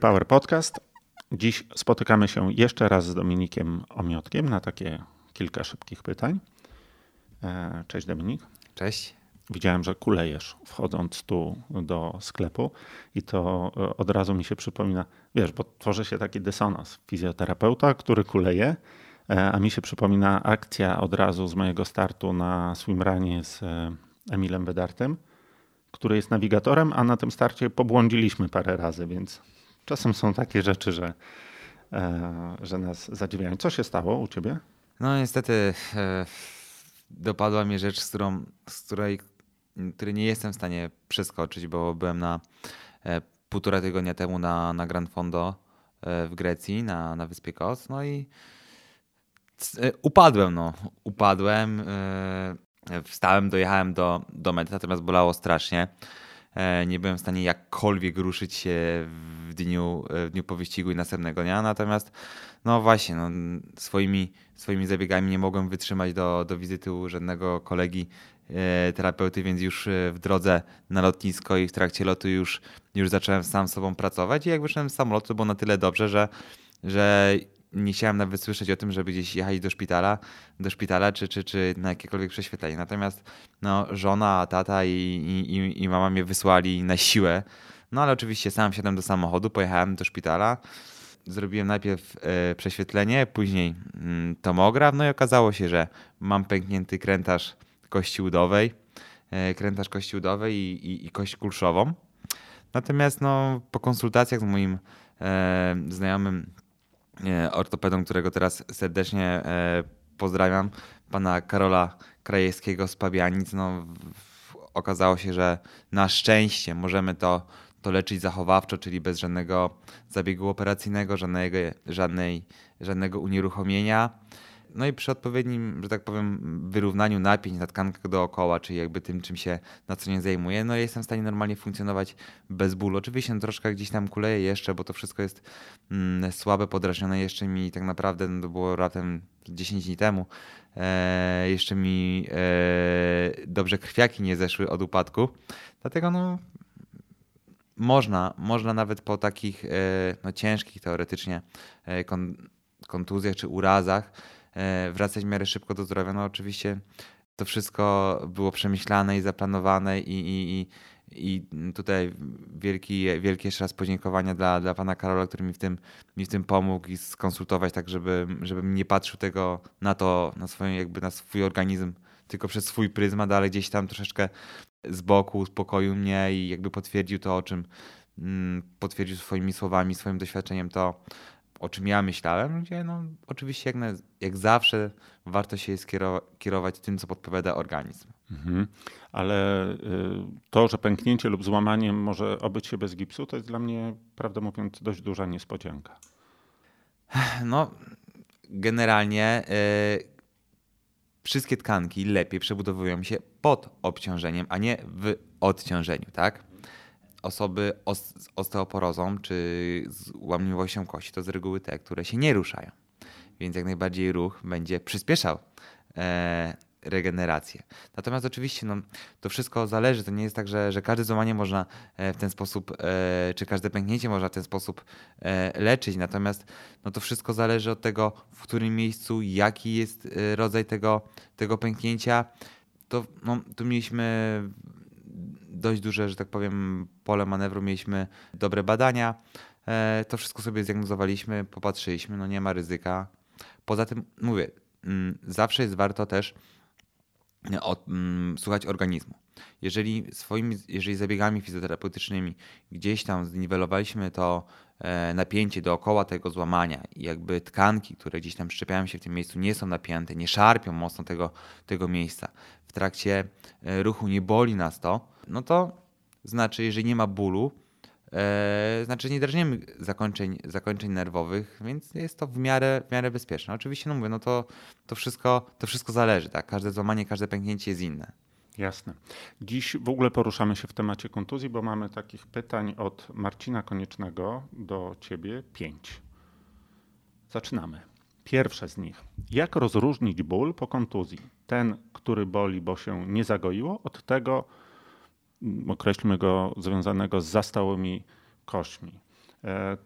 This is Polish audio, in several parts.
Trypower Podcast. Dziś spotykamy się jeszcze raz z Dominikiem Omiotkiem na takie kilka szybkich pytań. E, cześć Dominik. Cześć. Widziałem, że kulejesz wchodząc tu do sklepu i to e, od razu mi się przypomina, wiesz, bo tworzy się taki dysonans fizjoterapeuta, który kuleje, e, a mi się przypomina akcja od razu z mojego startu na swimranie z Emilem Bedartem, który jest nawigatorem, a na tym starcie pobłądziliśmy parę razy, więc czasem są takie rzeczy, że, e, że nas zadziwiają. Co się stało u ciebie? No niestety e, dopadła mnie rzecz, z, którą, z której, której nie jestem w stanie przeskoczyć, bo byłem na e, półtora tygodnia temu na, na Grand Fondo w Grecji, na, na wyspie Kos. No i upadłem, no. Upadłem. Wstałem, dojechałem do, do mety, natomiast bolało strasznie. E, nie byłem w stanie jakkolwiek ruszyć się w dniu, e, w dniu po wyścigu i następnego dnia. Natomiast, no właśnie, no, swoimi, swoimi zabiegami nie mogłem wytrzymać do, do wizyty u żadnego kolegi e, terapeuty, więc już w drodze na lotnisko i w trakcie lotu już, już zacząłem sam sobą pracować. I jak wyszedłem z samolotu, było na tyle dobrze, że, że nie chciałem nawet słyszeć o tym, żeby gdzieś jechać do szpitala, do szpitala czy, czy, czy na jakiekolwiek prześwietlenie. Natomiast no, żona, tata i, i, i mama mnie wysłali na siłę. No ale oczywiście sam wsiadłem do samochodu, pojechałem do szpitala. Zrobiłem najpierw e, prześwietlenie, później mm, tomograf, no i okazało się, że mam pęknięty krętaż kości udowej, e, krętaż kości udowej i, i, i kość kulszową. Natomiast no, po konsultacjach z moim e, znajomym ortopedą, którego teraz serdecznie e, pozdrawiam, pana Karola Krajewskiego z Pabianic. No, okazało się, że na szczęście możemy to, to leczyć zachowawczo, czyli bez żadnego zabiegu operacyjnego, żadnego, żadnej, żadnego unieruchomienia. No i przy odpowiednim, że tak powiem, wyrównaniu napięć na tkankach dookoła, czyli jakby tym, czym się na co nie zajmuję, no jestem w stanie normalnie funkcjonować bez bólu. Oczywiście no, troszkę gdzieś tam kuleje jeszcze, bo to wszystko jest mm, słabe, podrażnione jeszcze mi tak naprawdę, no to było ratem 10 dni temu, e, jeszcze mi e, dobrze krwiaki nie zeszły od upadku. Dlatego no można, można nawet po takich e, no, ciężkich teoretycznie e, kontuzjach czy urazach wracać w miarę szybko do zdrowia. No oczywiście to wszystko było przemyślane i zaplanowane i, i, i, i tutaj wielki, wielkie jeszcze raz podziękowania dla, dla pana Karola, który mi w tym, mi w tym pomógł i skonsultować tak, żeby, żebym nie patrzył tego na to, na swoją, jakby na swój organizm tylko przez swój pryzmat, ale gdzieś tam troszeczkę z boku uspokoił mnie i jakby potwierdził to, o czym mm, potwierdził swoimi słowami, swoim doświadczeniem to, o czym ja myślałem, gdzie no, oczywiście jak, na, jak zawsze warto się kierować tym, co podpowiada organizm. Mhm. Ale y, to, że pęknięcie lub złamanie może obyć się bez gipsu, to jest dla mnie, prawdę mówiąc, dość duża niespodzianka. No, generalnie y, wszystkie tkanki lepiej przebudowują się pod obciążeniem, a nie w odciążeniu, tak? Osoby z osteoporozą czy z łamliwością kości to z reguły te, które się nie ruszają. Więc jak najbardziej ruch będzie przyspieszał e, regenerację. Natomiast oczywiście no, to wszystko zależy. To nie jest tak, że, że każde złamanie można e, w ten sposób, e, czy każde pęknięcie można w ten sposób leczyć. Natomiast no, to wszystko zależy od tego, w którym miejscu, jaki jest rodzaj tego, tego pęknięcia. To, no, tu mieliśmy dość duże, że tak powiem, pole manewru, mieliśmy dobre badania. E, to wszystko sobie zdiagnozowaliśmy, popatrzyliśmy, no nie ma ryzyka. Poza tym, mówię, mm, zawsze jest warto też e, od, mm, słuchać organizmu. Jeżeli swoimi, jeżeli zabiegami fizjoterapeutycznymi gdzieś tam zniwelowaliśmy to napięcie dookoła tego złamania i jakby tkanki, które gdzieś tam szczepiają się w tym miejscu, nie są napięte, nie szarpią mocno tego, tego miejsca. W trakcie ruchu nie boli nas to, no to znaczy, jeżeli nie ma bólu, e, znaczy nie drażnimy zakończeń, zakończeń nerwowych, więc jest to w miarę, w miarę bezpieczne. Oczywiście, no mówię, no to, to, wszystko, to wszystko zależy, tak? Każde złamanie, każde pęknięcie jest inne. Jasne. Dziś w ogóle poruszamy się w temacie kontuzji, bo mamy takich pytań od Marcina Koniecznego do ciebie pięć. Zaczynamy. Pierwsze z nich. Jak rozróżnić ból po kontuzji? Ten, który boli, bo się nie zagoiło, od tego, określmy go związanego z zastałymi kośćmi.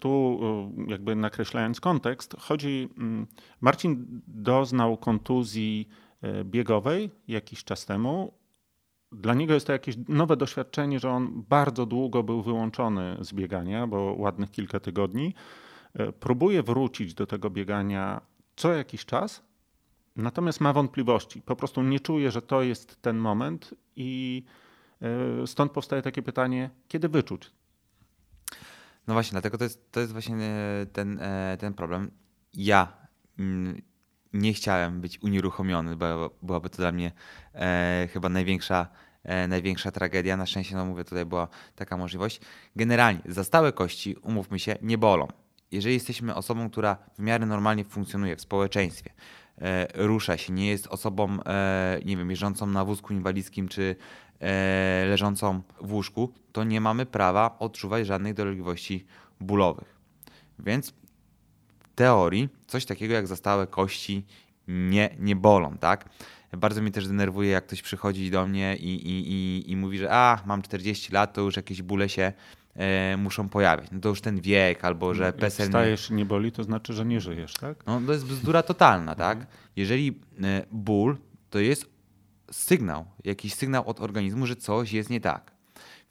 Tu, jakby nakreślając kontekst, chodzi. Mm, Marcin doznał kontuzji biegowej jakiś czas temu. Dla niego jest to jakieś nowe doświadczenie, że on bardzo długo był wyłączony z biegania, bo ładnych kilka tygodni. Próbuje wrócić do tego biegania co jakiś czas, natomiast ma wątpliwości. Po prostu nie czuje, że to jest ten moment i e, stąd powstaje takie pytanie, kiedy wyczuć? No właśnie, dlatego to jest, to jest właśnie e, ten, e, ten problem. Ja mm, nie chciałem być unieruchomiony, bo byłaby to dla mnie e, chyba największa, e, największa tragedia. Na szczęście, no mówię, tutaj była taka możliwość. Generalnie, za stałe kości, umówmy się, nie bolą jeżeli jesteśmy osobą, która w miarę normalnie funkcjonuje w społeczeństwie, e, rusza się, nie jest osobą, e, nie wiem, jeżdżącą na wózku inwalidzkim czy e, leżącą w łóżku, to nie mamy prawa odczuwać żadnych dolegliwości bólowych. Więc teorii coś takiego jak zastałe kości nie, nie bolą, tak? Bardzo mnie też denerwuje, jak ktoś przychodzi do mnie i, i, i, i mówi, że a, mam 40 lat, to już jakieś bóle się e, muszą pojawiać. No to już ten wiek, albo że Jak PESEL... wstajesz nie boli, to znaczy, że nie żyjesz, tak? No to jest bzdura totalna, tak? Mhm. Jeżeli e, ból to jest sygnał, jakiś sygnał od organizmu, że coś jest nie tak.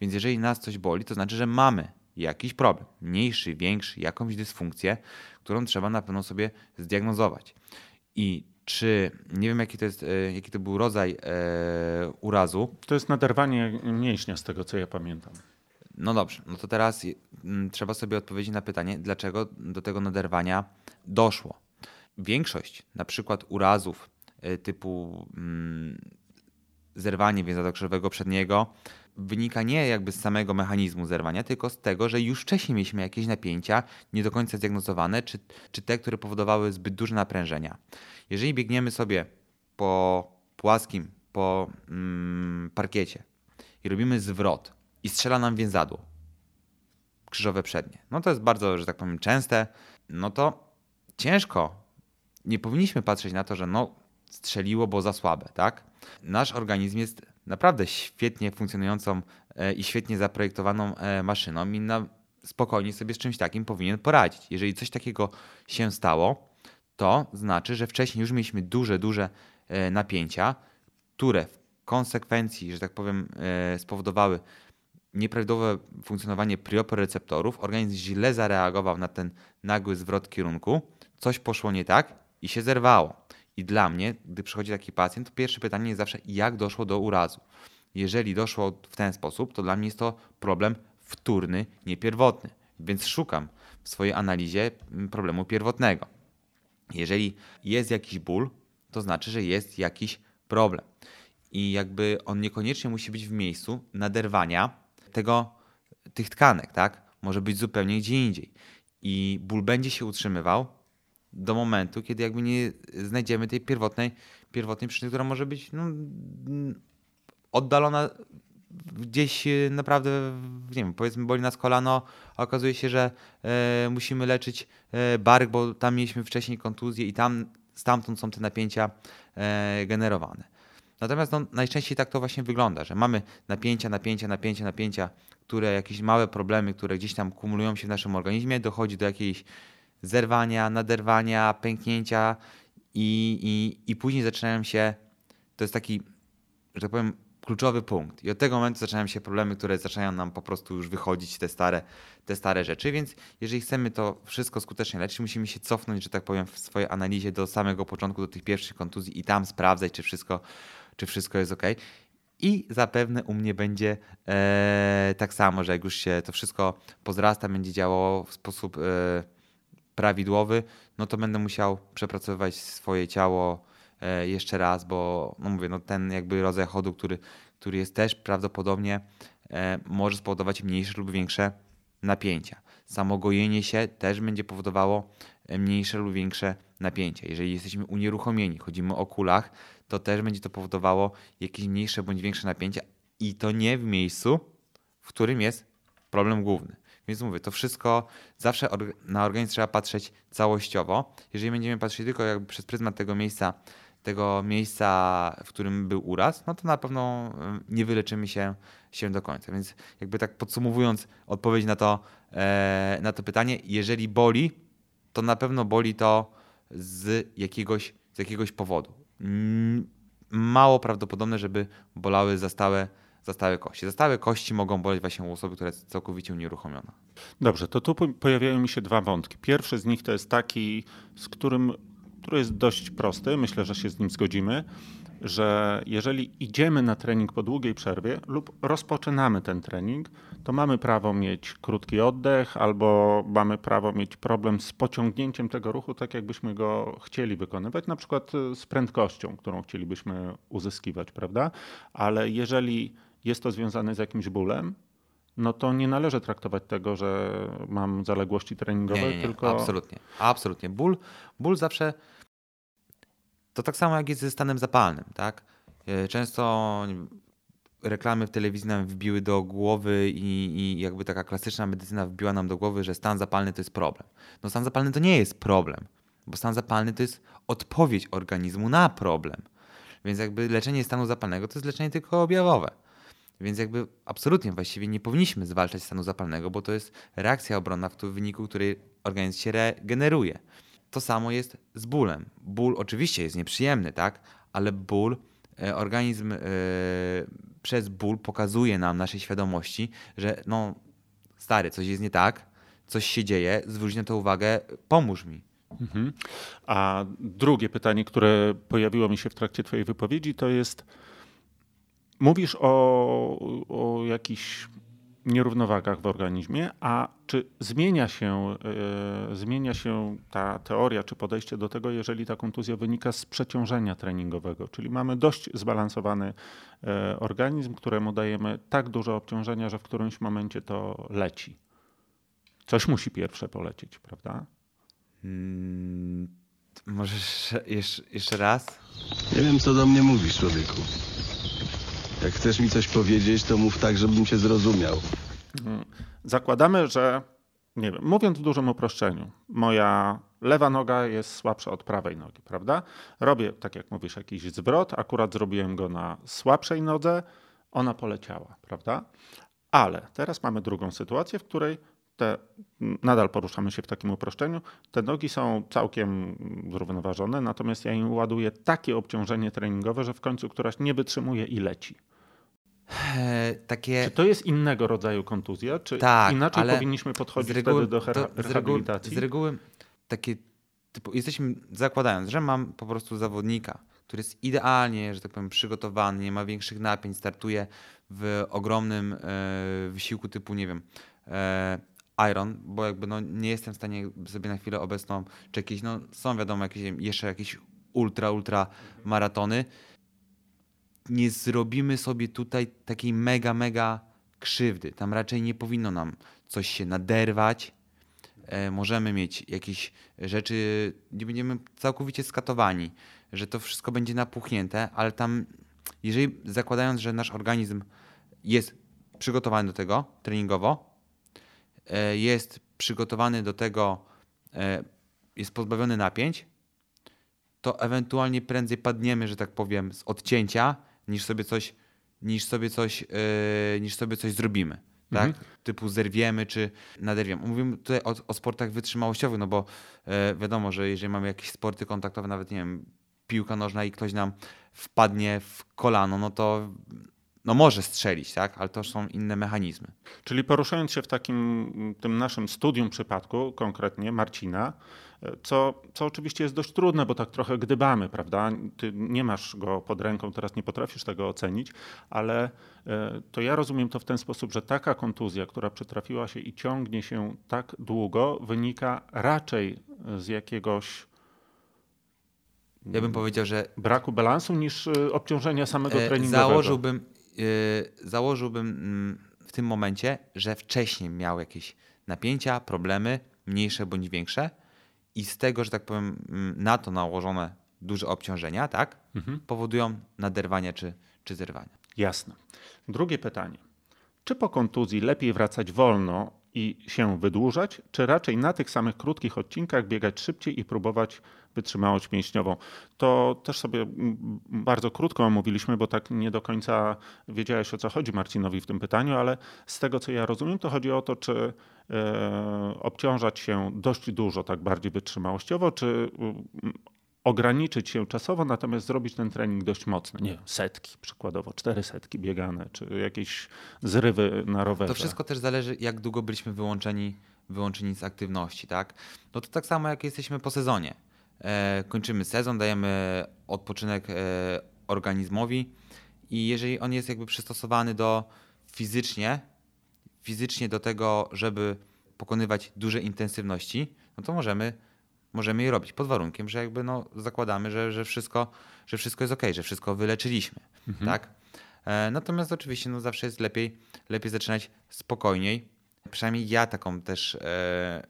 Więc jeżeli nas coś boli, to znaczy, że mamy jakiś problem, mniejszy, większy, jakąś dysfunkcję, którą trzeba na pewno sobie zdiagnozować. I czy nie wiem, jaki to, jest, e, jaki to był rodzaj e, urazu. To jest naderwanie mięśnia, z tego co ja pamiętam. No dobrze, no to teraz mm, trzeba sobie odpowiedzieć na pytanie, dlaczego do tego naderwania doszło. Większość na przykład urazów y, typu mm, zerwanie więzadła krzyżowego przedniego wynika nie jakby z samego mechanizmu zerwania, tylko z tego, że już wcześniej mieliśmy jakieś napięcia nie do końca zdiagnozowane, czy, czy te, które powodowały zbyt duże naprężenia. Jeżeli biegniemy sobie po płaskim, po mm, parkiecie i robimy zwrot, i strzela nam więzadło krzyżowe przednie. No to jest bardzo, że tak powiem, częste. No to ciężko. Nie powinniśmy patrzeć na to, że no strzeliło, bo za słabe, tak? Nasz organizm jest naprawdę świetnie funkcjonującą e, i świetnie zaprojektowaną e, maszyną i na spokojnie sobie z czymś takim powinien poradzić. Jeżeli coś takiego się stało, to znaczy, że wcześniej już mieliśmy duże, duże e, napięcia, które w konsekwencji, że tak powiem, spowodowały nieprawidłowe funkcjonowanie prioporeceptorów, organizm źle zareagował na ten nagły zwrot kierunku, coś poszło nie tak i się zerwało. I dla mnie, gdy przychodzi taki pacjent, to pierwsze pytanie jest zawsze, jak doszło do urazu. Jeżeli doszło w ten sposób, to dla mnie jest to problem wtórny, nie pierwotny. Więc szukam w swojej analizie problemu pierwotnego. Jeżeli jest jakiś ból, to znaczy, że jest jakiś problem. I jakby on niekoniecznie musi być w miejscu naderwania, tego, tych tkanek, tak? Może być zupełnie gdzie indziej. I ból będzie się utrzymywał do momentu, kiedy jakby nie znajdziemy tej pierwotnej, pierwotnej przyczyny, która może być no, oddalona gdzieś e, naprawdę, nie wiem, powiedzmy boli nas kolano, a okazuje się, że e, musimy leczyć e, bark, bo tam mieliśmy wcześniej kontuzję i tam stamtąd są te napięcia e, generowane. Natomiast no, najczęściej tak to właśnie wygląda, że mamy napięcia, napięcia, napięcia, napięcia, które jakieś małe problemy, które gdzieś tam kumulują się w naszym organizmie, dochodzi do jakiejś zerwania, naderwania, pęknięcia i, i, i później zaczynają się, to jest taki, że tak powiem, kluczowy punkt. I od tego momentu zaczynają się problemy, które zaczynają nam po prostu już wychodzić, te stare, te stare rzeczy. Więc jeżeli chcemy to wszystko skutecznie leczyć, musimy się cofnąć, że tak powiem, w swojej analizie do samego początku, do tych pierwszych kontuzji i tam sprawdzać, czy wszystko czy wszystko jest ok. I zapewne u mnie będzie e, tak samo, że jak już się to wszystko pozrasta, będzie działało w sposób e, prawidłowy, no to będę musiał przepracowywać swoje ciało e, jeszcze raz, bo no mówię, no ten jakby rodzaj chodu, który, który jest też prawdopodobnie e, może spowodować mniejsze lub większe napięcia. Samo gojenie się też będzie powodowało e, mniejsze lub większe napięcia. Jeżeli jesteśmy unieruchomieni, chodzimy o kulach, to też będzie to powodowało jakieś mniejsze bądź większe napięcia i to nie w miejscu, w którym jest problem główny. Więc mówię, to wszystko zawsze na organizm trzeba patrzeć całościowo. Jeżeli będziemy patrzeć tylko jakby przez pryzmat tego miejsca tego miejsca, w którym był uraz, no to na pewno y, nie wyleczymy się, się do końca. Więc jakby tak podsumowując odpowiedź na to, e, na to pytanie, jeżeli boli, to na pewno boli to z jakiegoś, z jakiegoś powodu. Mało prawdopodobne, żeby bolały za stałe, za stałe kości. Za stałe kości mogą boleć właśnie u osoby, która jest całkowicie unieruchomiona. Dobrze, to tu pojawiają mi się dwa wątki. Pierwszy z nich to jest taki, z którym który jest dość prosty, myślę, że się z nim zgodzimy, że jeżeli idziemy na trening po długiej przerwie lub rozpoczynamy ten trening, to mamy prawo mieć krótki oddech albo mamy prawo mieć problem z pociągnięciem tego ruchu, tak jakbyśmy go chcieli wykonywać, na przykład z prędkością, którą chcielibyśmy uzyskiwać, prawda? Ale jeżeli jest to związane z jakimś bólem, no to nie należy traktować tego, że mam zaległości treningowe, nie, nie, nie. tylko. Absolutnie. Absolutnie. Ból, ból zawsze to tak samo jak jest ze stanem zapalnym, tak? E, często reklamy w telewizji nam wbiły do głowy i, i, jakby taka klasyczna medycyna wbiła nam do głowy, że stan zapalny to jest problem. No stan zapalny to nie jest problem, bo stan zapalny to jest odpowiedź organizmu na problem. Więc jakby leczenie stanu zapalnego to jest leczenie tylko objawowe. Więc jakby absolutnie właściwie nie powinniśmy zwalczać stanu zapalnego, bo to jest reakcja obronna, w wyniku której organizm się regeneruje. To samo jest z bólem. Ból oczywiście jest nieprzyjemny, tak? Ale ból, e, organizm e, przez ból pokazuje nam naszej świadomości, że no stary, coś jest nie tak, coś się dzieje, zwróć na to uwagę, pomóż mi. Mhm. A drugie pytanie, które pojawiło mi się w trakcie Twojej wypowiedzi, to jest: mówisz o, o jakichś nierównowagach w organizmie, a czy zmienia się, yy, zmienia się ta teoria czy podejście do tego, jeżeli ta kontuzja wynika z przeciążenia treningowego, czyli mamy dość zbalansowany yy, organizm, któremu dajemy tak dużo obciążenia, że w którymś momencie to leci. Coś musi pierwsze polecieć, prawda? Hmm, możesz jeszcze, jeszcze raz? Nie wiem, co do mnie mówisz, człowieku. Jak chcesz mi coś powiedzieć, to mów tak, żebym cię zrozumiał. Zakładamy, że, nie wiem, mówiąc w dużym uproszczeniu, moja lewa noga jest słabsza od prawej nogi, prawda? Robię, tak jak mówisz, jakiś zwrot, akurat zrobiłem go na słabszej nodze, ona poleciała, prawda? Ale teraz mamy drugą sytuację, w której te, nadal poruszamy się w takim uproszczeniu, te nogi są całkiem zrównoważone, natomiast ja im ładuję takie obciążenie treningowe, że w końcu któraś nie wytrzymuje i leci. E, takie... Czy to jest innego rodzaju kontuzja? Czy tak, inaczej powinniśmy podchodzić reguły, wtedy do rehabilitacji? Z reguły, takie typu, jesteśmy, zakładając, że mam po prostu zawodnika, który jest idealnie, że tak powiem, przygotowany, nie ma większych napięć, startuje w ogromnym e, wysiłku typu, nie wiem, e, Iron, bo jakby no, nie jestem w stanie sobie na chwilę obecną, czy jakieś, no są wiadomo jakieś, jeszcze jakieś ultra, ultra maratony, nie zrobimy sobie tutaj takiej mega, mega krzywdy. Tam raczej nie powinno nam coś się naderwać. E, możemy mieć jakieś rzeczy, nie będziemy całkowicie skatowani, że to wszystko będzie napuchnięte, ale tam, jeżeli zakładając, że nasz organizm jest przygotowany do tego treningowo, e, jest przygotowany do tego, e, jest pozbawiony napięć, to ewentualnie prędzej padniemy, że tak powiem, z odcięcia niż sobie coś, niż sobie coś, yy, niż sobie coś zrobimy. Tak? Mhm. Typu zerwiemy czy naderwiemy. Mówimy tutaj o, o sportach wytrzymałościowych, no bo yy, wiadomo, że jeżeli mamy jakieś sporty kontaktowe, nawet nie wiem, piłka nożna i ktoś nam wpadnie w kolano, no to no może strzelić, tak? ale to są inne mechanizmy. Czyli poruszając się w takim tym naszym studium przypadku, konkretnie Marcina, co, co oczywiście jest dość trudne, bo tak trochę gdybamy, prawda? Ty nie masz go pod ręką, teraz nie potrafisz tego ocenić, ale e, to ja rozumiem to w ten sposób, że taka kontuzja, która przytrafiła się i ciągnie się tak długo, wynika raczej z jakiegoś ja bym powiedział, że braku balansu niż e, obciążenia samego e, treningowego. Założyłbym, założyłbym mm, w tym momencie, że wcześniej miał jakieś napięcia, problemy, mniejsze bądź większe i z tego, że tak powiem, mm, na to nałożone duże obciążenia, tak, mhm. powodują naderwania czy, czy zerwania. Jasne. Drugie pytanie. Czy po kontuzji lepiej wracać wolno i się wydłużać, czy raczej na tych samych krótkich odcinkach biegać szybciej i próbować wytrzymałość mięśniową. To też sobie bardzo krótko omówiliśmy, bo tak nie do końca wiedziałeś o co chodzi Marcinowi w tym pytaniu, ale z tego co ja rozumiem, to chodzi o to, czy e, obciążać się dość dużo, tak bardziej wytrzymałościowo, czy ograniczyć się czasowo, natomiast zrobić ten trening dość mocny. Nie setki, przykładowo cztery setki biegane, czy jakieś zrywy na rowerze. To wszystko też zależy, jak długo byliśmy wyłączeni, wyłączeni z aktywności, tak? No to tak samo, jak jesteśmy po sezonie. E, kończymy sezon, dajemy odpoczynek e, organizmowi i jeżeli on jest jakby przystosowany do fizycznie, fizycznie do tego, żeby pokonywać duże intensywności, no to możemy możemy je robić pod warunkiem, że jakby no, zakładamy, że, że, wszystko, że wszystko jest ok, że wszystko wyleczyliśmy. Mhm. Tak? E, natomiast oczywiście no, zawsze jest lepiej, lepiej zaczynać spokojniej. Przynajmniej ja taką też. E,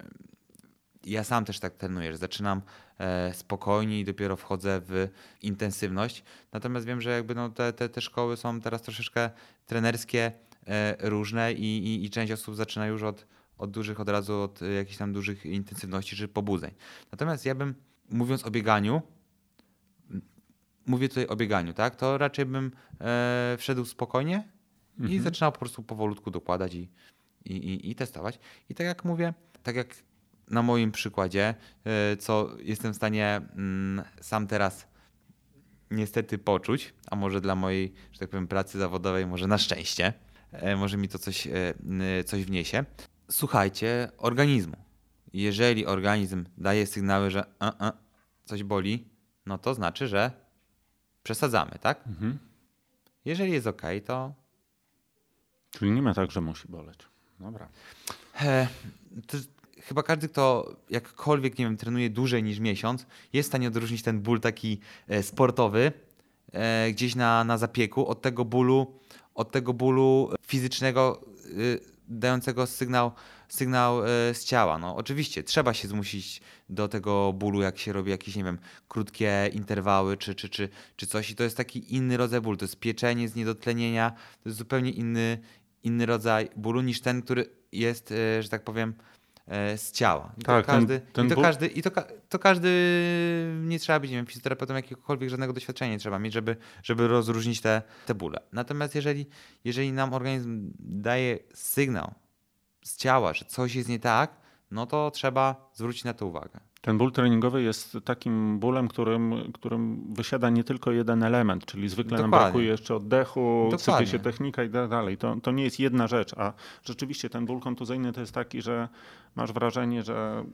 ja sam też tak trenuję, że zaczynam e, spokojniej i dopiero wchodzę w intensywność. Natomiast wiem, że jakby no te, te, te szkoły są teraz troszeczkę trenerskie, e, różne i, i, i część osób zaczyna już od, od dużych od razu, od jakichś tam dużych intensywności czy pobudzeń. Natomiast ja bym, mówiąc o bieganiu, mówię tutaj o bieganiu, tak, to raczej bym e, wszedł spokojnie mhm. i zaczynał po prostu powolutku dokładać i, i, i, i testować. I tak jak mówię, tak jak na moim przykładzie, e, co jestem w stanie mm, sam teraz niestety poczuć, a może dla mojej, że tak powiem, pracy zawodowej, może na szczęście, e, może mi to coś, e, coś wniesie, słuchajcie organizmu. Jeżeli organizm daje sygnały, że a, a, coś boli, no to znaczy, że przesadzamy, tak? Mhm. Jeżeli jest ok, to. Czyli nie ma tak, że musi boleć. Dobra. He, chyba każdy, kto jakkolwiek, nie wiem, trenuje dłużej niż miesiąc, jest w stanie odróżnić ten ból taki e, sportowy, e, gdzieś na, na zapieku, od tego bólu, od tego bólu fizycznego, e, dającego sygnał, sygnał z ciała. No, oczywiście trzeba się zmusić do tego bólu, jak się robi jakieś, nie wiem, krótkie interwały czy, czy, czy, czy coś. I to jest taki inny rodzaj bólu. To jest pieczenie z niedotlenienia. To jest zupełnie inny, inny rodzaj bólu niż ten, który jest, że tak powiem, z ciała. I tak, to każdy, ten, ten i to, każdy, i to, to każdy, nie trzeba być nie wiem, fizjoterapeutą jakiegokolwiek, żadnego doświadczenia nie trzeba mieć, żeby, żeby rozróżnić te, te bóle. Natomiast jeżeli, jeżeli nam organizm daje sygnał z ciała, że coś jest nie tak, no to trzeba zwrócić na to uwagę. Ten ból treningowy jest takim bólem, którym, którym wysiada nie tylko jeden element, czyli zwykle Dokładnie. nam brakuje jeszcze oddechu, sypie się technika i tak dalej. To, to nie jest jedna rzecz, a rzeczywiście ten ból kontuzyjny to jest taki, że masz wrażenie, że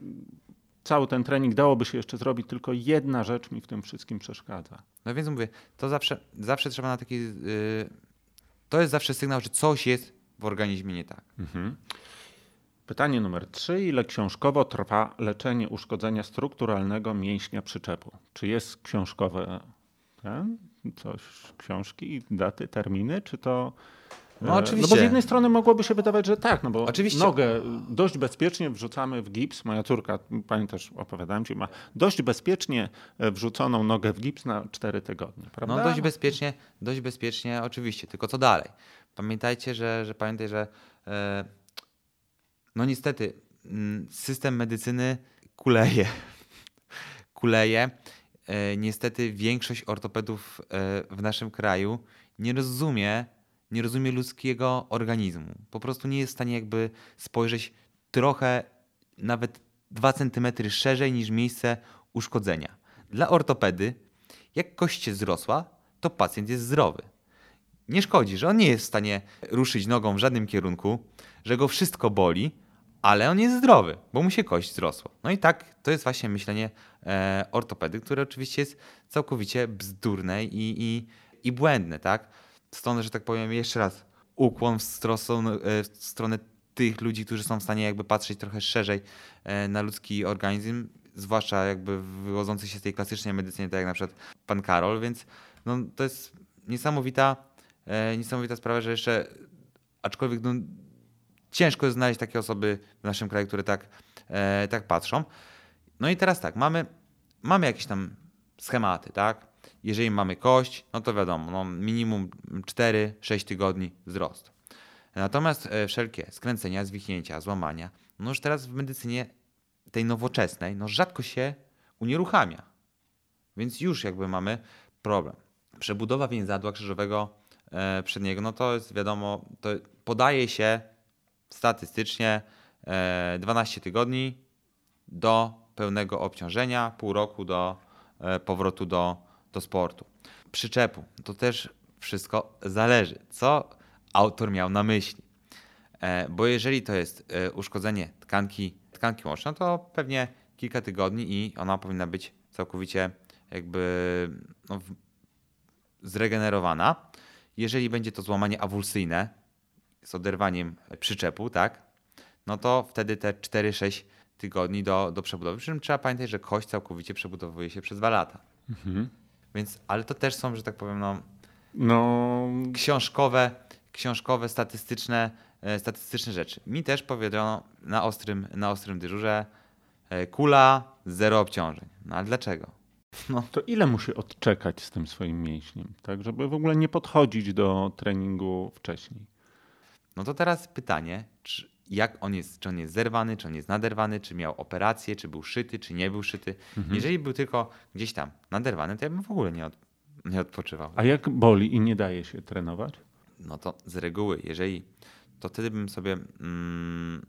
cały ten trening dałoby się jeszcze zrobić, tylko jedna rzecz mi w tym wszystkim przeszkadza. No więc mówię, to zawsze, zawsze trzeba na taki. Yy, to jest zawsze sygnał, że coś jest w organizmie nie tak. Mhm. Pytanie numer trzy. Ile książkowo trwa leczenie uszkodzenia strukturalnego mięśnia przyczepu? Czy jest książkowe ten, coś, książki, daty, terminy, czy to... No, oczywiście. No bo z jednej strony mogłoby się wydawać, że tak, no bo oczywiście. nogę dość bezpiecznie wrzucamy w gips. Moja córka, pamiętasz, opowiadałem ci, ma dość bezpiecznie wrzuconą nogę w gips na 4 tygodnie, prawda? No dość bezpiecznie, dość bezpiecznie oczywiście, tylko co dalej? Pamiętajcie, że, że pamiętaj, że e, no niestety, mm, system medycyny kuleje. kuleje. E, niestety większość ortopedów e, w naszym kraju nie rozumie, nie rozumie ludzkiego organizmu. Po prostu nie jest w stanie jakby spojrzeć trochę, nawet dwa centymetry szerzej niż miejsce uszkodzenia. Dla ortopedy, jak kość się zrosła, to pacjent jest zdrowy. Nie szkodzi, że on nie jest w stanie ruszyć nogą w żadnym kierunku, że go wszystko boli, ale on jest zdrowy, bo mu się kość zrosła. No i tak to jest właśnie myślenie e, ortopedy, które oczywiście jest całkowicie bzdurne i, i, i błędne, tak? Stąd, że tak powiem, jeszcze raz ukłon w, stronę, w stronę tych ludzi, którzy są w stanie jakby patrzeć trochę szerzej e, na ludzki organizm, zwłaszcza jakby wychodzący się z tej klasycznej medycyny, tak jak na przykład pan Karol, więc no, to jest niesamowita, e, niesamowita sprawa, że jeszcze aczkolwiek no, ciężko jest znaleźć takie osoby w naszym kraju, które tak, e, tak patrzą. No i teraz tak, mamy, mamy jakieś tam schematy, tak? Jeżeli mamy kość, no to wiadomo, no minimum 4-6 tygodni wzrost. Natomiast e, wszelkie skręcenia, zwichnięcia, złamania, no już teraz w medycynie tej nowoczesnej, no rzadko się unieruchamia. Więc już jakby mamy problem. Przebudowa więzadła krzyżowego e, przedniego, no to jest wiadomo, to podaje się statystycznie 12 tygodni do pełnego obciążenia, pół roku do powrotu do, do sportu. Przyczepu to też wszystko zależy, co autor miał na myśli. E, bo jeżeli to jest e, uszkodzenie tkanki, tkanki łącznej, to pewnie kilka tygodni i ona powinna być całkowicie jakby no, zregenerowana. Jeżeli będzie to złamanie awulsyjne z oderwaniem przyczepu, tak, no to wtedy te 4-6 tygodni do, do przebudowy. Przy czym trzeba pamiętać, że kość całkowicie przebudowuje się przez dwa lata. Mhm. Więc, ale to też są, że tak powiem, no, no... książkowe, książkowe, statystyczne, e, statystyczne rzeczy. Mi też powiedziano na ostrym, na ostrym dyżurze e, kula, zero obciążeń. No ale dlaczego? No. To ile musi odczekać z tym swoim mięśniem, tak, żeby w ogóle nie podchodzić do treningu wcześniej? No to teraz pytanie, czy, jak on jest, czy on jest zerwany, czy on jest naderwany, czy miał operację, czy był szyty, czy nie był szyty. Mhm. Jeżeli był tylko gdzieś tam naderwany, to ja bym w ogóle nie, od, nie odpoczywał. A jak boli i nie daje się trenować? No to z reguły, jeżeli, to wtedy bym sobie mm,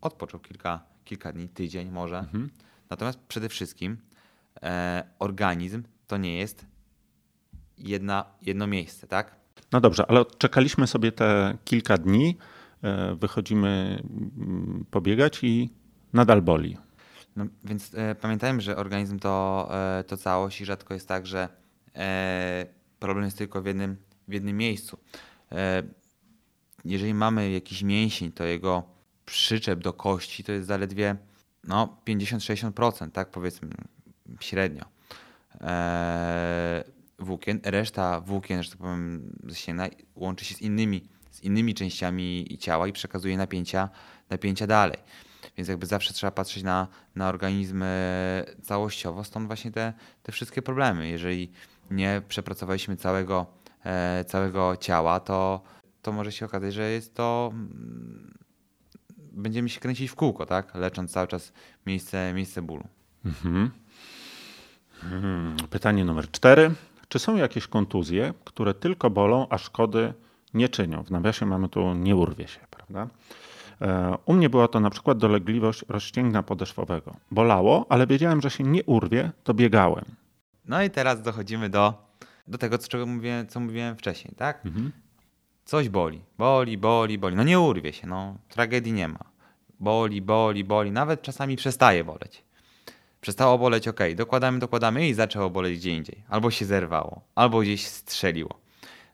odpoczął kilka, kilka dni, tydzień może. Mhm. Natomiast przede wszystkim e, organizm to nie jest jedna, jedno miejsce, tak? No dobrze, ale czekaliśmy sobie te kilka dni, e, wychodzimy mm, pobiegać i nadal boli. No, więc e, pamiętajmy, że organizm to, e, to całość i rzadko jest tak, że e, problem jest tylko w jednym, w jednym miejscu. E, jeżeli mamy jakiś mięsień, to jego przyczep do kości to jest zaledwie no, 50-60%, tak powiedzmy średnio. Włókien, reszta włókien, że tak powiem, ścięgna łączy się z innymi, z innymi częściami ciała i przekazuje napięcia, napięcia dalej. Więc jakby zawsze trzeba patrzeć na, na organizm całościowo, stąd właśnie te, te wszystkie problemy. Jeżeli nie przepracowaliśmy całego, e, całego ciała, to, to może się okazać, że jest to. Mm, będziemy się kręcić w kółko, tak? Lecząc cały czas miejsce, miejsce bólu. Mhm. Hmm. Pytanie numer cztery. Czy są jakieś kontuzje, które tylko bolą, a szkody nie czynią? W nawiasie mamy tu nie urwie się, prawda? E, u mnie była to na przykład dolegliwość rozścięgna podeszwowego. Bolało, ale wiedziałem, że się nie urwie, to biegałem. No i teraz dochodzimy do, do tego, czego mówiłem, co mówiłem wcześniej, tak? Mhm. Coś boli, boli, boli, boli. No nie urwie się, no tragedii nie ma. Boli, boli, boli. Nawet czasami przestaje boleć. Przestało boleć, ok, dokładamy, dokładamy i zaczęło boleć gdzie indziej. Albo się zerwało, albo gdzieś strzeliło.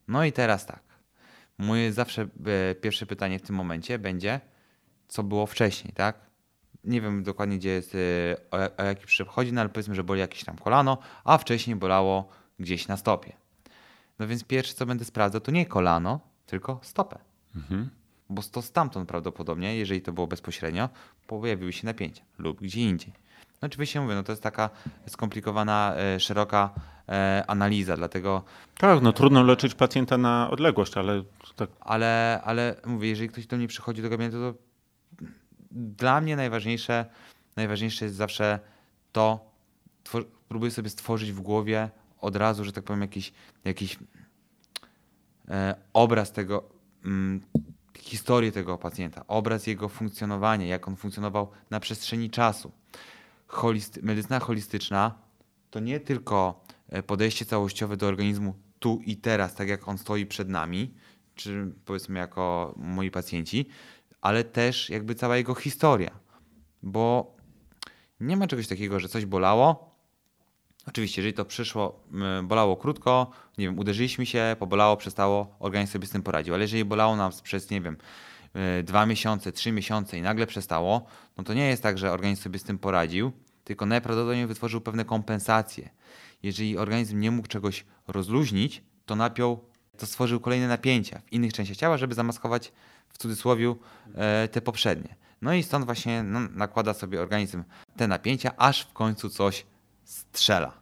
No i teraz tak. Moje zawsze e, pierwsze pytanie w tym momencie będzie, co było wcześniej, tak? Nie wiem dokładnie, gdzie jest, e, o, o jaki przyczep chodzi, no ale powiedzmy, że boli jakieś tam kolano, a wcześniej bolało gdzieś na stopie. No więc pierwsze, co będę sprawdzał, to nie kolano, tylko stopę. Mhm. Bo to stamtąd prawdopodobnie, jeżeli to było bezpośrednio, pojawiły się napięcia lub gdzie indziej. No oczywiście mówię, no to jest taka skomplikowana, e, szeroka e, analiza, dlatego... Tak, no trudno leczyć pacjenta na odległość, ale... Tak. Ale, ale mówię, jeżeli ktoś do mnie przychodzi do gabinetu, to dla mnie najważniejsze, najważniejsze jest zawsze to, próbuję sobie stworzyć w głowie od razu, że tak powiem, jakiś, jakiś e, obraz tego, mm, historii tego pacjenta, obraz jego funkcjonowania, jak on funkcjonował na przestrzeni czasu. Holisty, medycyna holistyczna to nie tylko e, podejście całościowe do organizmu tu i teraz, tak jak on stoi przed nami, czy powiedzmy jako moi pacjenci, ale też jakby cała jego historia. Bo nie ma czegoś takiego, że coś bolało. Oczywiście, jeżeli to przyszło, bolało krótko, nie wiem, uderzyliśmy się, pobolało, przestało, organizm sobie z tym poradził. Ale jeżeli bolało nas przez, nie wiem, y, dwa miesiące, trzy miesiące i nagle przestało, no to nie jest tak, że organizm sobie z tym poradził, tylko najprawdopodobniej wytworzył pewne kompensacje. Jeżeli organizm nie mógł czegoś rozluźnić, to napiął, to stworzył kolejne napięcia w innych częściach ciała, żeby zamaskować w cudzysłowie e, te poprzednie. No i stąd właśnie no, nakłada sobie organizm te napięcia, aż w końcu coś strzela.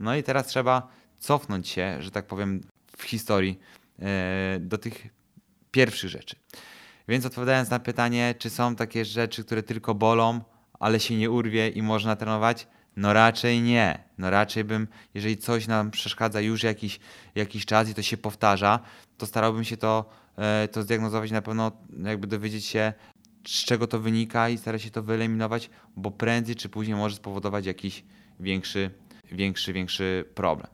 No i teraz trzeba cofnąć się, że tak powiem, w historii e, do tych pierwszych rzeczy. Więc odpowiadając na pytanie, czy są takie rzeczy, które tylko bolą, ale się nie urwie i można trenować, No raczej nie. No raczej bym, jeżeli coś nam przeszkadza już jakiś, jakiś czas i to się powtarza, to starałbym się to, e, to zdiagnozować na pewno, jakby dowiedzieć się, z czego to wynika i starać się to wyeliminować, bo prędzej czy później może spowodować jakiś większy, większy, większy problem.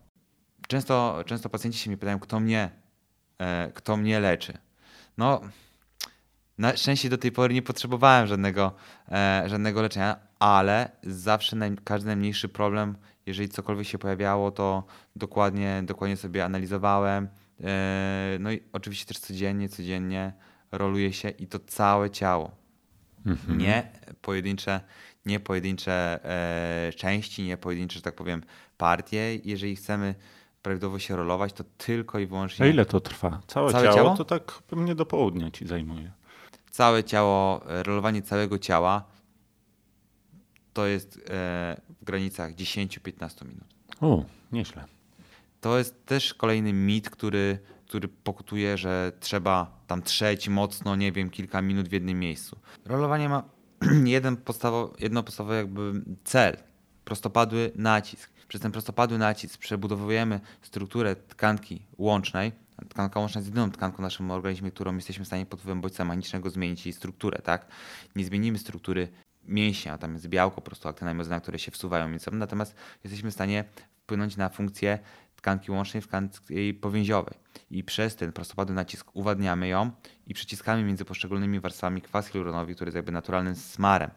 Często, często pacjenci się mnie pytają, kto mnie, e, kto mnie leczy. No, na szczęście do tej pory nie potrzebowałem żadnego, e, żadnego leczenia, ale zawsze naj, każdy najmniejszy problem, jeżeli cokolwiek się pojawiało, to dokładnie, dokładnie sobie analizowałem. E, no i oczywiście też codziennie, codziennie roluje się i to całe ciało. Mhm. Nie pojedyncze, nie pojedyncze e, części, nie pojedyncze, że tak powiem, partie. Jeżeli chcemy prawidłowo się rolować, to tylko i wyłącznie A ile to trwa? Całe, Całe ciało, ciało? to tak pewnie do południa ci zajmuje. Całe ciało, e, rolowanie całego ciała to jest e, w granicach 10-15 minut. O, nieźle. To jest też kolejny mit, który, który pokutuje, że trzeba tam trzeć mocno, nie wiem, kilka minut w jednym miejscu. Rolowanie ma jeden podstawowy, jedno podstawowy jakby cel, prostopadły nacisk. Przez ten prostopadły nacisk przebudowujemy strukturę tkanki łącznej. Tkanka łączna jest jedyną tkanką w naszym organizmie, którą jesteśmy w stanie pod wpływem bodźca mechanicznego zmienić jej strukturę, tak? Nie zmienimy struktury mięśnia, tam jest białko, po prostu aktyna i myozyna, które się wsuwają między sobą, natomiast jesteśmy w stanie wpłynąć na funkcję tkanki łącznej w tkanki powięziowej. I przez ten prostopadły nacisk uwadniamy ją i przyciskamy między poszczególnymi warstwami kwas hialuronowy, który jest jakby naturalnym smarem.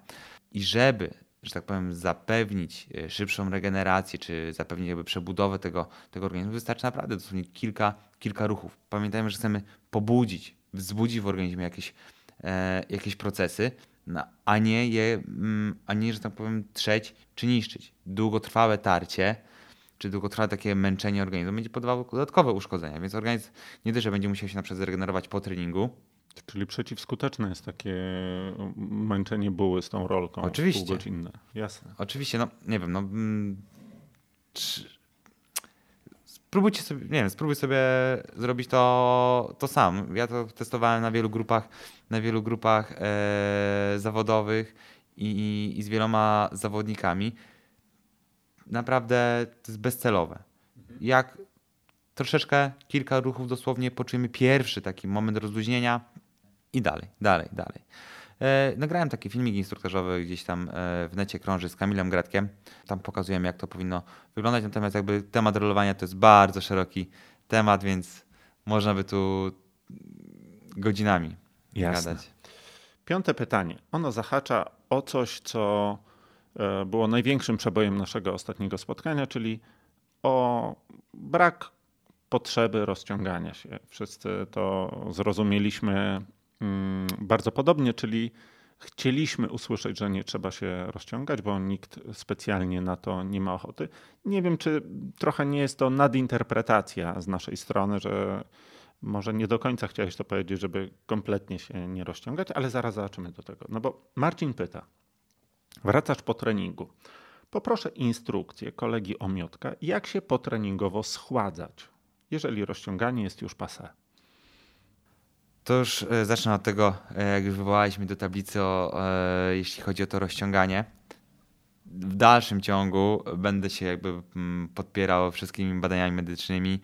I żeby, że tak powiem, zapewnić e, szybszą regenerację, czy zapewnić jakby przebudowę tego, tego organizmu, wystarczy naprawdę dosłownie kilka, kilka ruchów. Pamiętajmy, że chcemy pobudzić, wzbudzić w organizmie jakieś, e, jakieś procesy, no, a nie je, mm, a nie, że tak powiem, trzeć czy niszczyć. Długotrwałe tarcie, czy długotrwałe takie męczenie organizmu będzie powodowało dodatkowe uszkodzenia, więc organizm nie tylko, że będzie musiał się na przykład zregenerować po treningu, Czyli przeciwskuteczne jest takie męczenie buły z tą rolką. Oczywiście. Półgodzinne. Jasne. Oczywiście, no nie wiem, no. mm, Czy... Spróbujcie sobie, nie wiem, spróbuj sobie zrobić to, to sam. Ja to testowałem na wielu grupach, na wielu grupach e, zawodowych i, i z wieloma zawodnikami. Naprawdę to jest bezcelowe. Jak troszeczkę, kilka ruchów dosłownie poczujemy pierwszy taki moment rozluźnienia i dalej, dalej, dalej. E, nagrałem taki filmik instruktażowy gdzieś tam e, w necie krąży z Kamilem Gratkiem. Tam pokazujemy, jak to powinno wyglądać. Natomiast jakby temat rolowania to jest bardzo szeroki temat, więc można by tu godzinami Jasne. gadać. Piąte pytanie. Ono zahacza o coś, co e, było największym przebojem naszego ostatniego spotkania, czyli o brak potrzeby rozciągania się. Wszyscy to zrozumieliśmy bardzo podobnie, czyli chcieliśmy usłyszeć, że nie trzeba się rozciągać, bo nikt specjalnie na to nie ma ochoty. Nie wiem, czy trochę nie jest to nadinterpretacja z naszej strony, że może nie do końca chciałeś to powiedzieć, żeby kompletnie się nie rozciągać, ale zaraz zobaczymy do tego. No bo Marcin pyta, wracasz po treningu. Poproszę instrukcję kolegi Omiotka, jak się potreningowo schładzać, jeżeli rozciąganie jest już passé. To już e, zacznę od tego, e, jak już wywołaliśmy do tablicy, o, e, jeśli chodzi o to rozciąganie. W dalszym ciągu będę się jakby mm, podpierał wszystkimi badaniami medycznymi.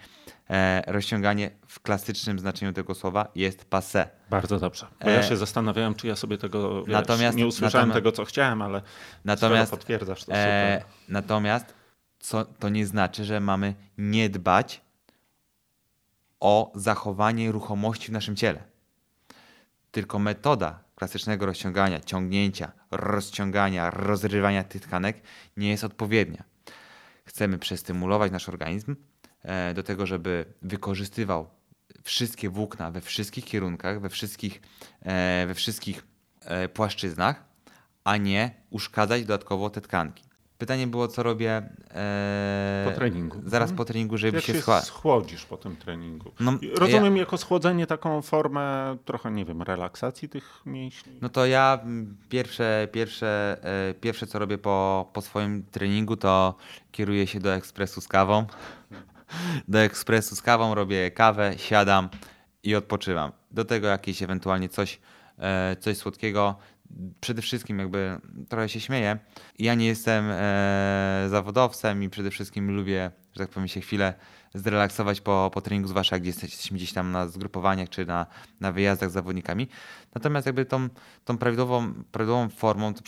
Rozciąganie w klasycznym znaczeniu tego słowa jest passé. Bardzo dobrze. Bo ja się zastanawiałem, czy ja sobie tego wiesz, natomiast- nie usłyszałem natomiast- tego, co chciałem, ale Natomiast, potwierdzasz to e, super. natomiast co, to nie znaczy, że mamy nie dbać o zachowanie ruchomości w naszym ciele. Tylko metoda klasycznego rozciągania, ciągnięcia, rozciągania, rozrywania tych tkanek nie jest odpowiednia. Chcemy przestymulować nasz organizm e, do tego, żeby wykorzystywał wszystkie włókna we wszystkich kierunkach, we wszystkich, e, we wszystkich e, płaszczyznach, a nie uszkadzać dodatkowo te tkanki. Pytanie było, co robię e, Po treningu. zaraz Mhm. po treningu, żeby Jak się się schładzać. schłodzisz po tym treningu? No, Rozumiem jako schłodzenie taką formę trochę, nie wiem, relaksacji tych mięśni. No to ja mm, pierwsze, pierwsze, e, pierwsze co robię po, po swoim treningu, to kieruję się do ekspresu z kawą. Do ekspresu z kawą robię kawę, siadam i odpoczywam. Do tego jakieś ewentualnie coś, e, coś słodkiego. Przede wszystkim jakby trochę się śmieję. Ja nie jestem e, zawodowcem i przede wszystkim lubię, że tak powiem, się chwilę zrelaksować po, po treningu, zwłaszcza gdzie jesteśmy gdzieś tam na zgrupowaniach czy na, na wyjazdach z zawodnikami. Natomiast jakby tą, tą prawidłową, prawidłową formą, to,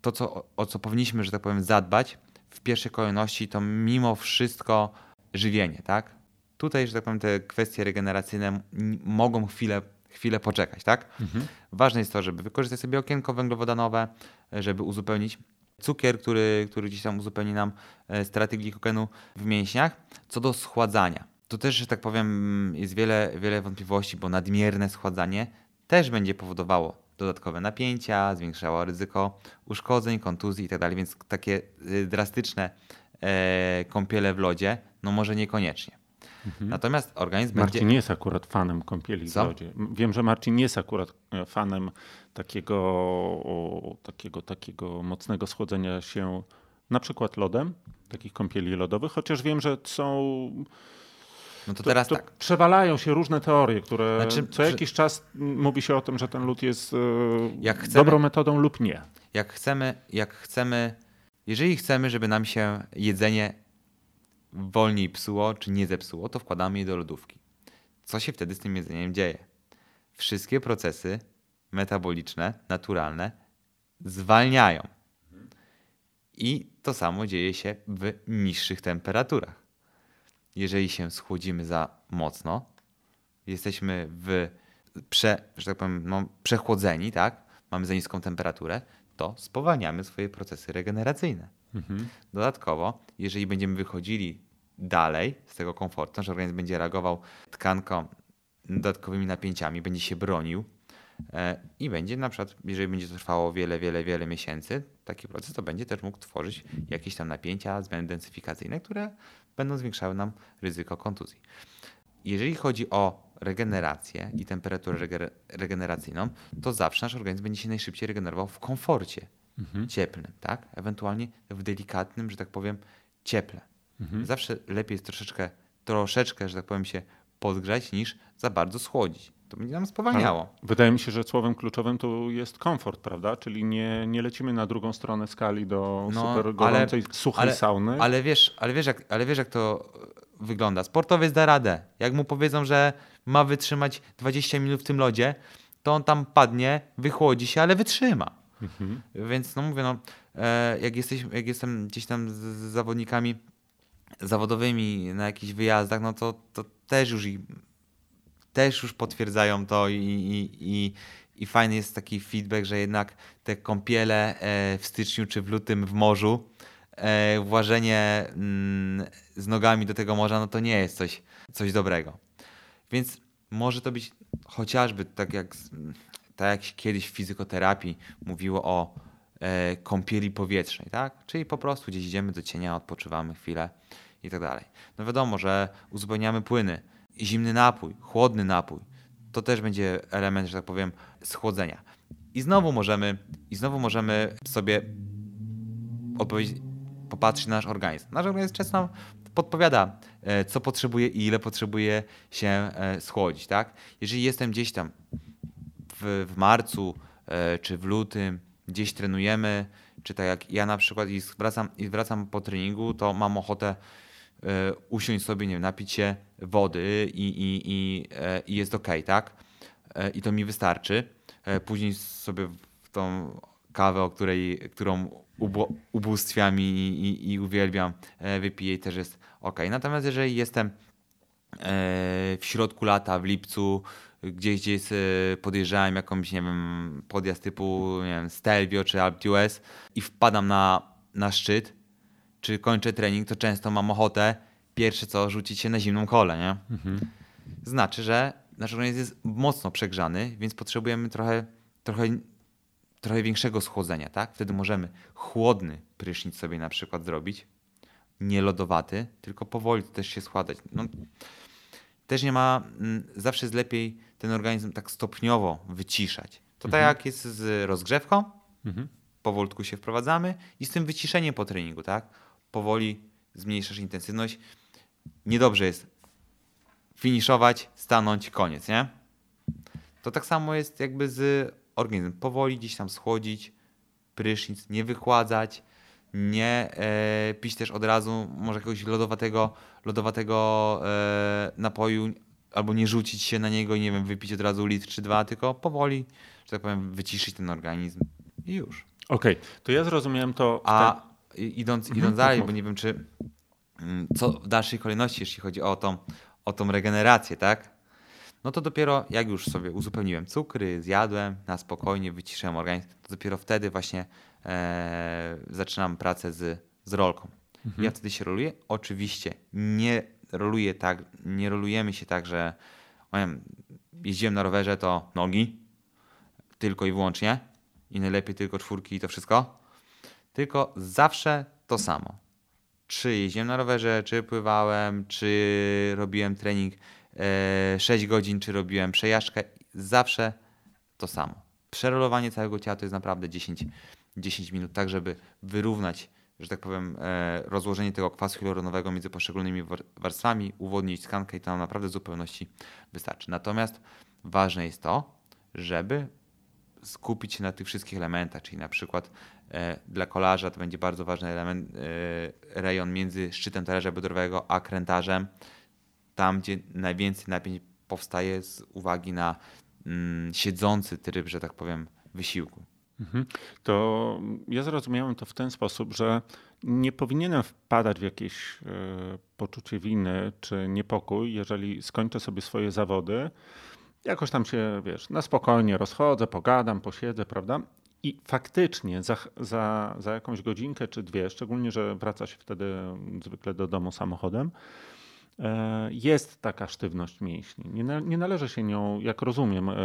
to co, o co powinniśmy, że tak powiem, zadbać w pierwszej kolejności, to mimo wszystko żywienie, tak? Tutaj, że tak powiem, te kwestie regeneracyjne mogą chwilę chwilę poczekać, tak? Mhm. Ważne jest to, żeby wykorzystać sobie okienko węglowodanowe, żeby uzupełnić cukier, który, który gdzieś tam uzupełni nam e, straty glikogenu w mięśniach. Co do schładzania, to też, że tak powiem, jest wiele, wiele wątpliwości, bo nadmierne schładzanie też będzie powodowało dodatkowe napięcia, zwiększało ryzyko uszkodzeń, kontuzji itd. Tak Więc takie y, drastyczne e, kąpiele w lodzie, no może niekoniecznie. Mhm. Natomiast organizm Marcin będzie... nie jest akurat fanem kąpieli Co? w lodzie. Wiem, że Marcin nie jest akurat e, fanem takiego, o, takiego, takiego mocnego schłodzenia się na przykład lodem, takich kąpieli lodowych, chociaż wiem, że są... No to, to teraz to tak. Przewalają się różne teorie, które znaczy, co jakiś czas mówi się o tym, że ten lód jest e, chcemy, dobrą metodą lub nie. Jak chcemy, jak chcemy, jeżeli chcemy, żeby nam się jedzenie wolniej psuło czy nie zepsuło, to wkładamy je do lodówki. Co się wtedy z tym jedzeniem dzieje? Wszystkie procesy metaboliczne, naturalne zwalniają. I to samo dzieje się w niższych temperaturach. Jeżeli się schłodzimy za mocno, jesteśmy w prze, że tak powiem, no, przechłodzeni, tak? mamy za niską temperaturę, to spowalniamy swoje procesy regeneracyjne. Mhm. Dodatkowo, jeżeli będziemy wychodzili dalej z tego komfortu, nasz organizm będzie reagował tkanką dodatkowymi napięciami, będzie się bronił e, i będzie na przykład, jeżeli będzie to trwało wiele, wiele, wiele miesięcy, taki proces, to będzie też mógł tworzyć jakieś tam napięcia, zmiany densyfikacyjne, które będą zwiększały nam ryzyko kontuzji. Jeżeli chodzi o regenerację i temperaturę regeneracyjną, to zawsze nasz organizm będzie się najszybciej regenerował w komforcie mhm. cieplnym, tak? Ewentualnie w delikatnym, że tak powiem, cieple. Mhm. Zawsze lepiej jest troszeczkę, troszeczkę, że tak powiem, się podgrzać niż za bardzo schłodzić. To będzie nam spowalniało. Ale wydaje mi się, że słowem kluczowym tu jest komfort, prawda? Czyli nie, nie lecimy na drugą stronę skali do no, super gorącej, ale, suchej ale, sauny. Ale wiesz, ale, wiesz jak, ale wiesz, jak to wygląda. Sportowiec da radę. Jak mu powiedzą, że ma wytrzymać 20 minut w tym lodzie, to on tam padnie, wychłodzi się, ale wytrzyma. Mhm. Więc no mówię, no, e, jak, jesteś, jak jestem gdzieś tam z, zawodnikami zawodowymi na jakichś wyjazdach, no to, to też już i też już potwierdzają to i, i, i, i fajny jest taki feedback, że jednak te kąpiele e, w styczniu czy w lutym w morzu, e, włażenie mm, z nogami do tego morza, no to nie jest coś, coś dobrego. Więc może to być chociażby tak jak, tak jak kiedyś w fizykoterapii mówiło o e, kąpieli powietrznej, tak? Czyli po prostu gdzieś idziemy do cienia, odpoczywamy chwilę i tak dalej. No wiadomo, że uzupełniamy płyny. Zimny napój, chłodny napój, to też będzie element, że tak powiem, schłodzenia. I znowu możemy, i znowu możemy sobie odpowiedzieć, popatrzeć na nasz organizm. Nasz organizm często podpowiada, e, co potrzebuje i ile potrzebuje się e, schłodzić. Tak? Jeżeli jestem gdzieś tam w, w marcu e, czy w lutym, gdzieś trenujemy, czy tak jak ja na przykład i wracam, i wracam po treningu, to mam ochotę E, usiąść sobie, nie wiem, napić się wody i, i, i, e, i jest ok, tak? I to mi wystarczy. Później sobie w tą kawę, o której, którą ubóstwiam i, i, i uwielbiam, wypiję też jest ok. Natomiast jeżeli jestem w środku lata, w lipcu, gdzieś gdzieś podjeżdżałem jakąś, nie wiem, podjazd typu, nie wiem, Stelvio czy Alp i wpadam na, na szczyt, czy kończę trening, to często mam ochotę pierwsze co rzucić się na zimną kolę, nie? Mhm. Znaczy, że nasz organizm jest mocno przegrzany, więc potrzebujemy trochę, trochę, trochę większego schłodzenia, tak? Wtedy możemy chłodny prysznic sobie na przykład zrobić, nie lodowaty, tylko powoli też się schładzać. No, też nie ma, mm, zawsze jest lepiej ten organizm tak stopniowo wyciszać. To tak mhm. tak jak jest z rozgrzewką, mhm. powolutku się wprowadzamy i z tym wyciszeniem po treningu, tak? powoli zmniejszasz intensywność. Niedobrze jest finiszować, stanąć, koniec, nie? To tak samo jest jakby z organizm powoli gdzieś tam schłodzić, prysznic, nie wychładzać, nie e, pić też od razu może jakiegoś lodowatego, lodowatego e, napoju, albo nie rzucić się na niego i nie wiem, wypić od razu litr czy dwa, tylko powoli, że tak powiem, wyciszyć ten organizm i już. Okej, okay. to ja zrozumiałem to. A idąc, idąc mhm. dalej, bo nie wiem, czy mm, co w dalszej kolejności, jeśli chodzi o tą, o tą regenerację, tak? No to dopiero jak już sobie uzupełniłem cukry, zjadłem, na spokojnie wyciszyłem organizm, to dopiero wtedy właśnie e, zaczynam pracę z, z rolką. Mhm. Ja wtedy się roluję. Oczywiście nie roluję tak, nie rolujemy się tak, że wiem, jeździłem na rowerze, to nogi tylko i wyłącznie i najlepiej tylko czwórki i to wszystko. Tylko zawsze to samo. Czy jeździłem na rowerze, czy pływałem, czy robiłem trening e, 6 godzin, czy robiłem przejażdżkę, zawsze to samo. Przerolowanie całego ciała to jest naprawdę 10, 10 minut, tak żeby wyrównać, że tak powiem, e, rozłożenie tego kwasu hialuronowego między poszczególnymi warstwami, uwodnić tkankę i to nam naprawdę w zupełności wystarczy. Natomiast ważne jest to, żeby skupić się na tych wszystkich elementach, czyli na przykład e, dla kolarza to będzie bardzo ważny element, e, rejon między szczytem talerza biodrowego a krętarzem, tam gdzie najwięcej napięć powstaje z uwagi na mm, siedzący tryb, że tak powiem, wysiłku. Mhm. To ja zrozumiałem to w ten sposób, że nie powinienem wpadać w jakieś e, poczucie winy czy niepokój, jeżeli skończę sobie swoje zawody jakoś tam się, wiesz, na spokojnie rozchodzę, pogadam, posiedzę, prawda? I faktycznie za, za, za jakąś godzinkę czy dwie, szczególnie, że wraca się wtedy zwykle do domu samochodem, e, jest taka sztywność mięśni. Nie, nie należy się nią, jak rozumiem, e,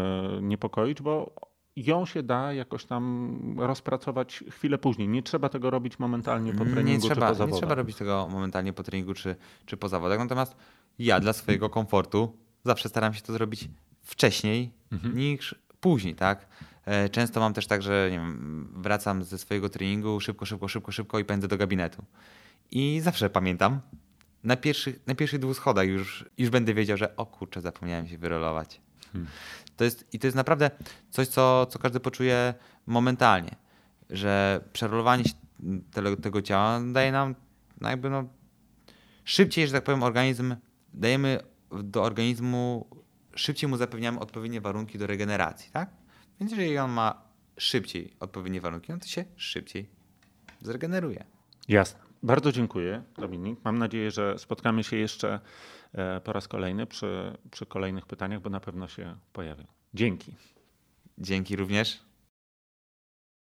niepokoić, bo ją się da jakoś tam rozpracować chwilę później. Nie trzeba tego robić momentalnie po treningu nie trzeba, czy po zawodach. Nie trzeba robić tego momentalnie po treningu czy, czy po zawodach. Natomiast ja dla swojego komfortu zawsze staram się to zrobić wcześniej mhm. niż później, tak? E, często mam też tak, że nie wiem, wracam ze swojego treningu szybko, szybko, szybko, szybko i pędzę do gabinetu. I zawsze pamiętam, na pierwszych, na pierwszych dwóch schodach już, już będę wiedział, że o kurczę, zapomniałem się wyrolować. Hmm. To jest, I to jest naprawdę coś, co, co każdy poczuje momentalnie, że przerolowanie tego, tego ciała daje nam no jakby no, szybciej, że tak powiem, organizm, dajemy do organizmu szybciej mu zapewniamy odpowiednie warunki do regeneracji, tak? Więc jeżeli on ma szybciej odpowiednie warunki, no to się szybciej zregeneruje. Jasne. Bardzo dziękuję, Dominik. Mam nadzieję, że spotkamy się jeszcze po raz kolejny przy, przy kolejnych pytaniach, bo na pewno się pojawią. Dzięki. Dzięki również.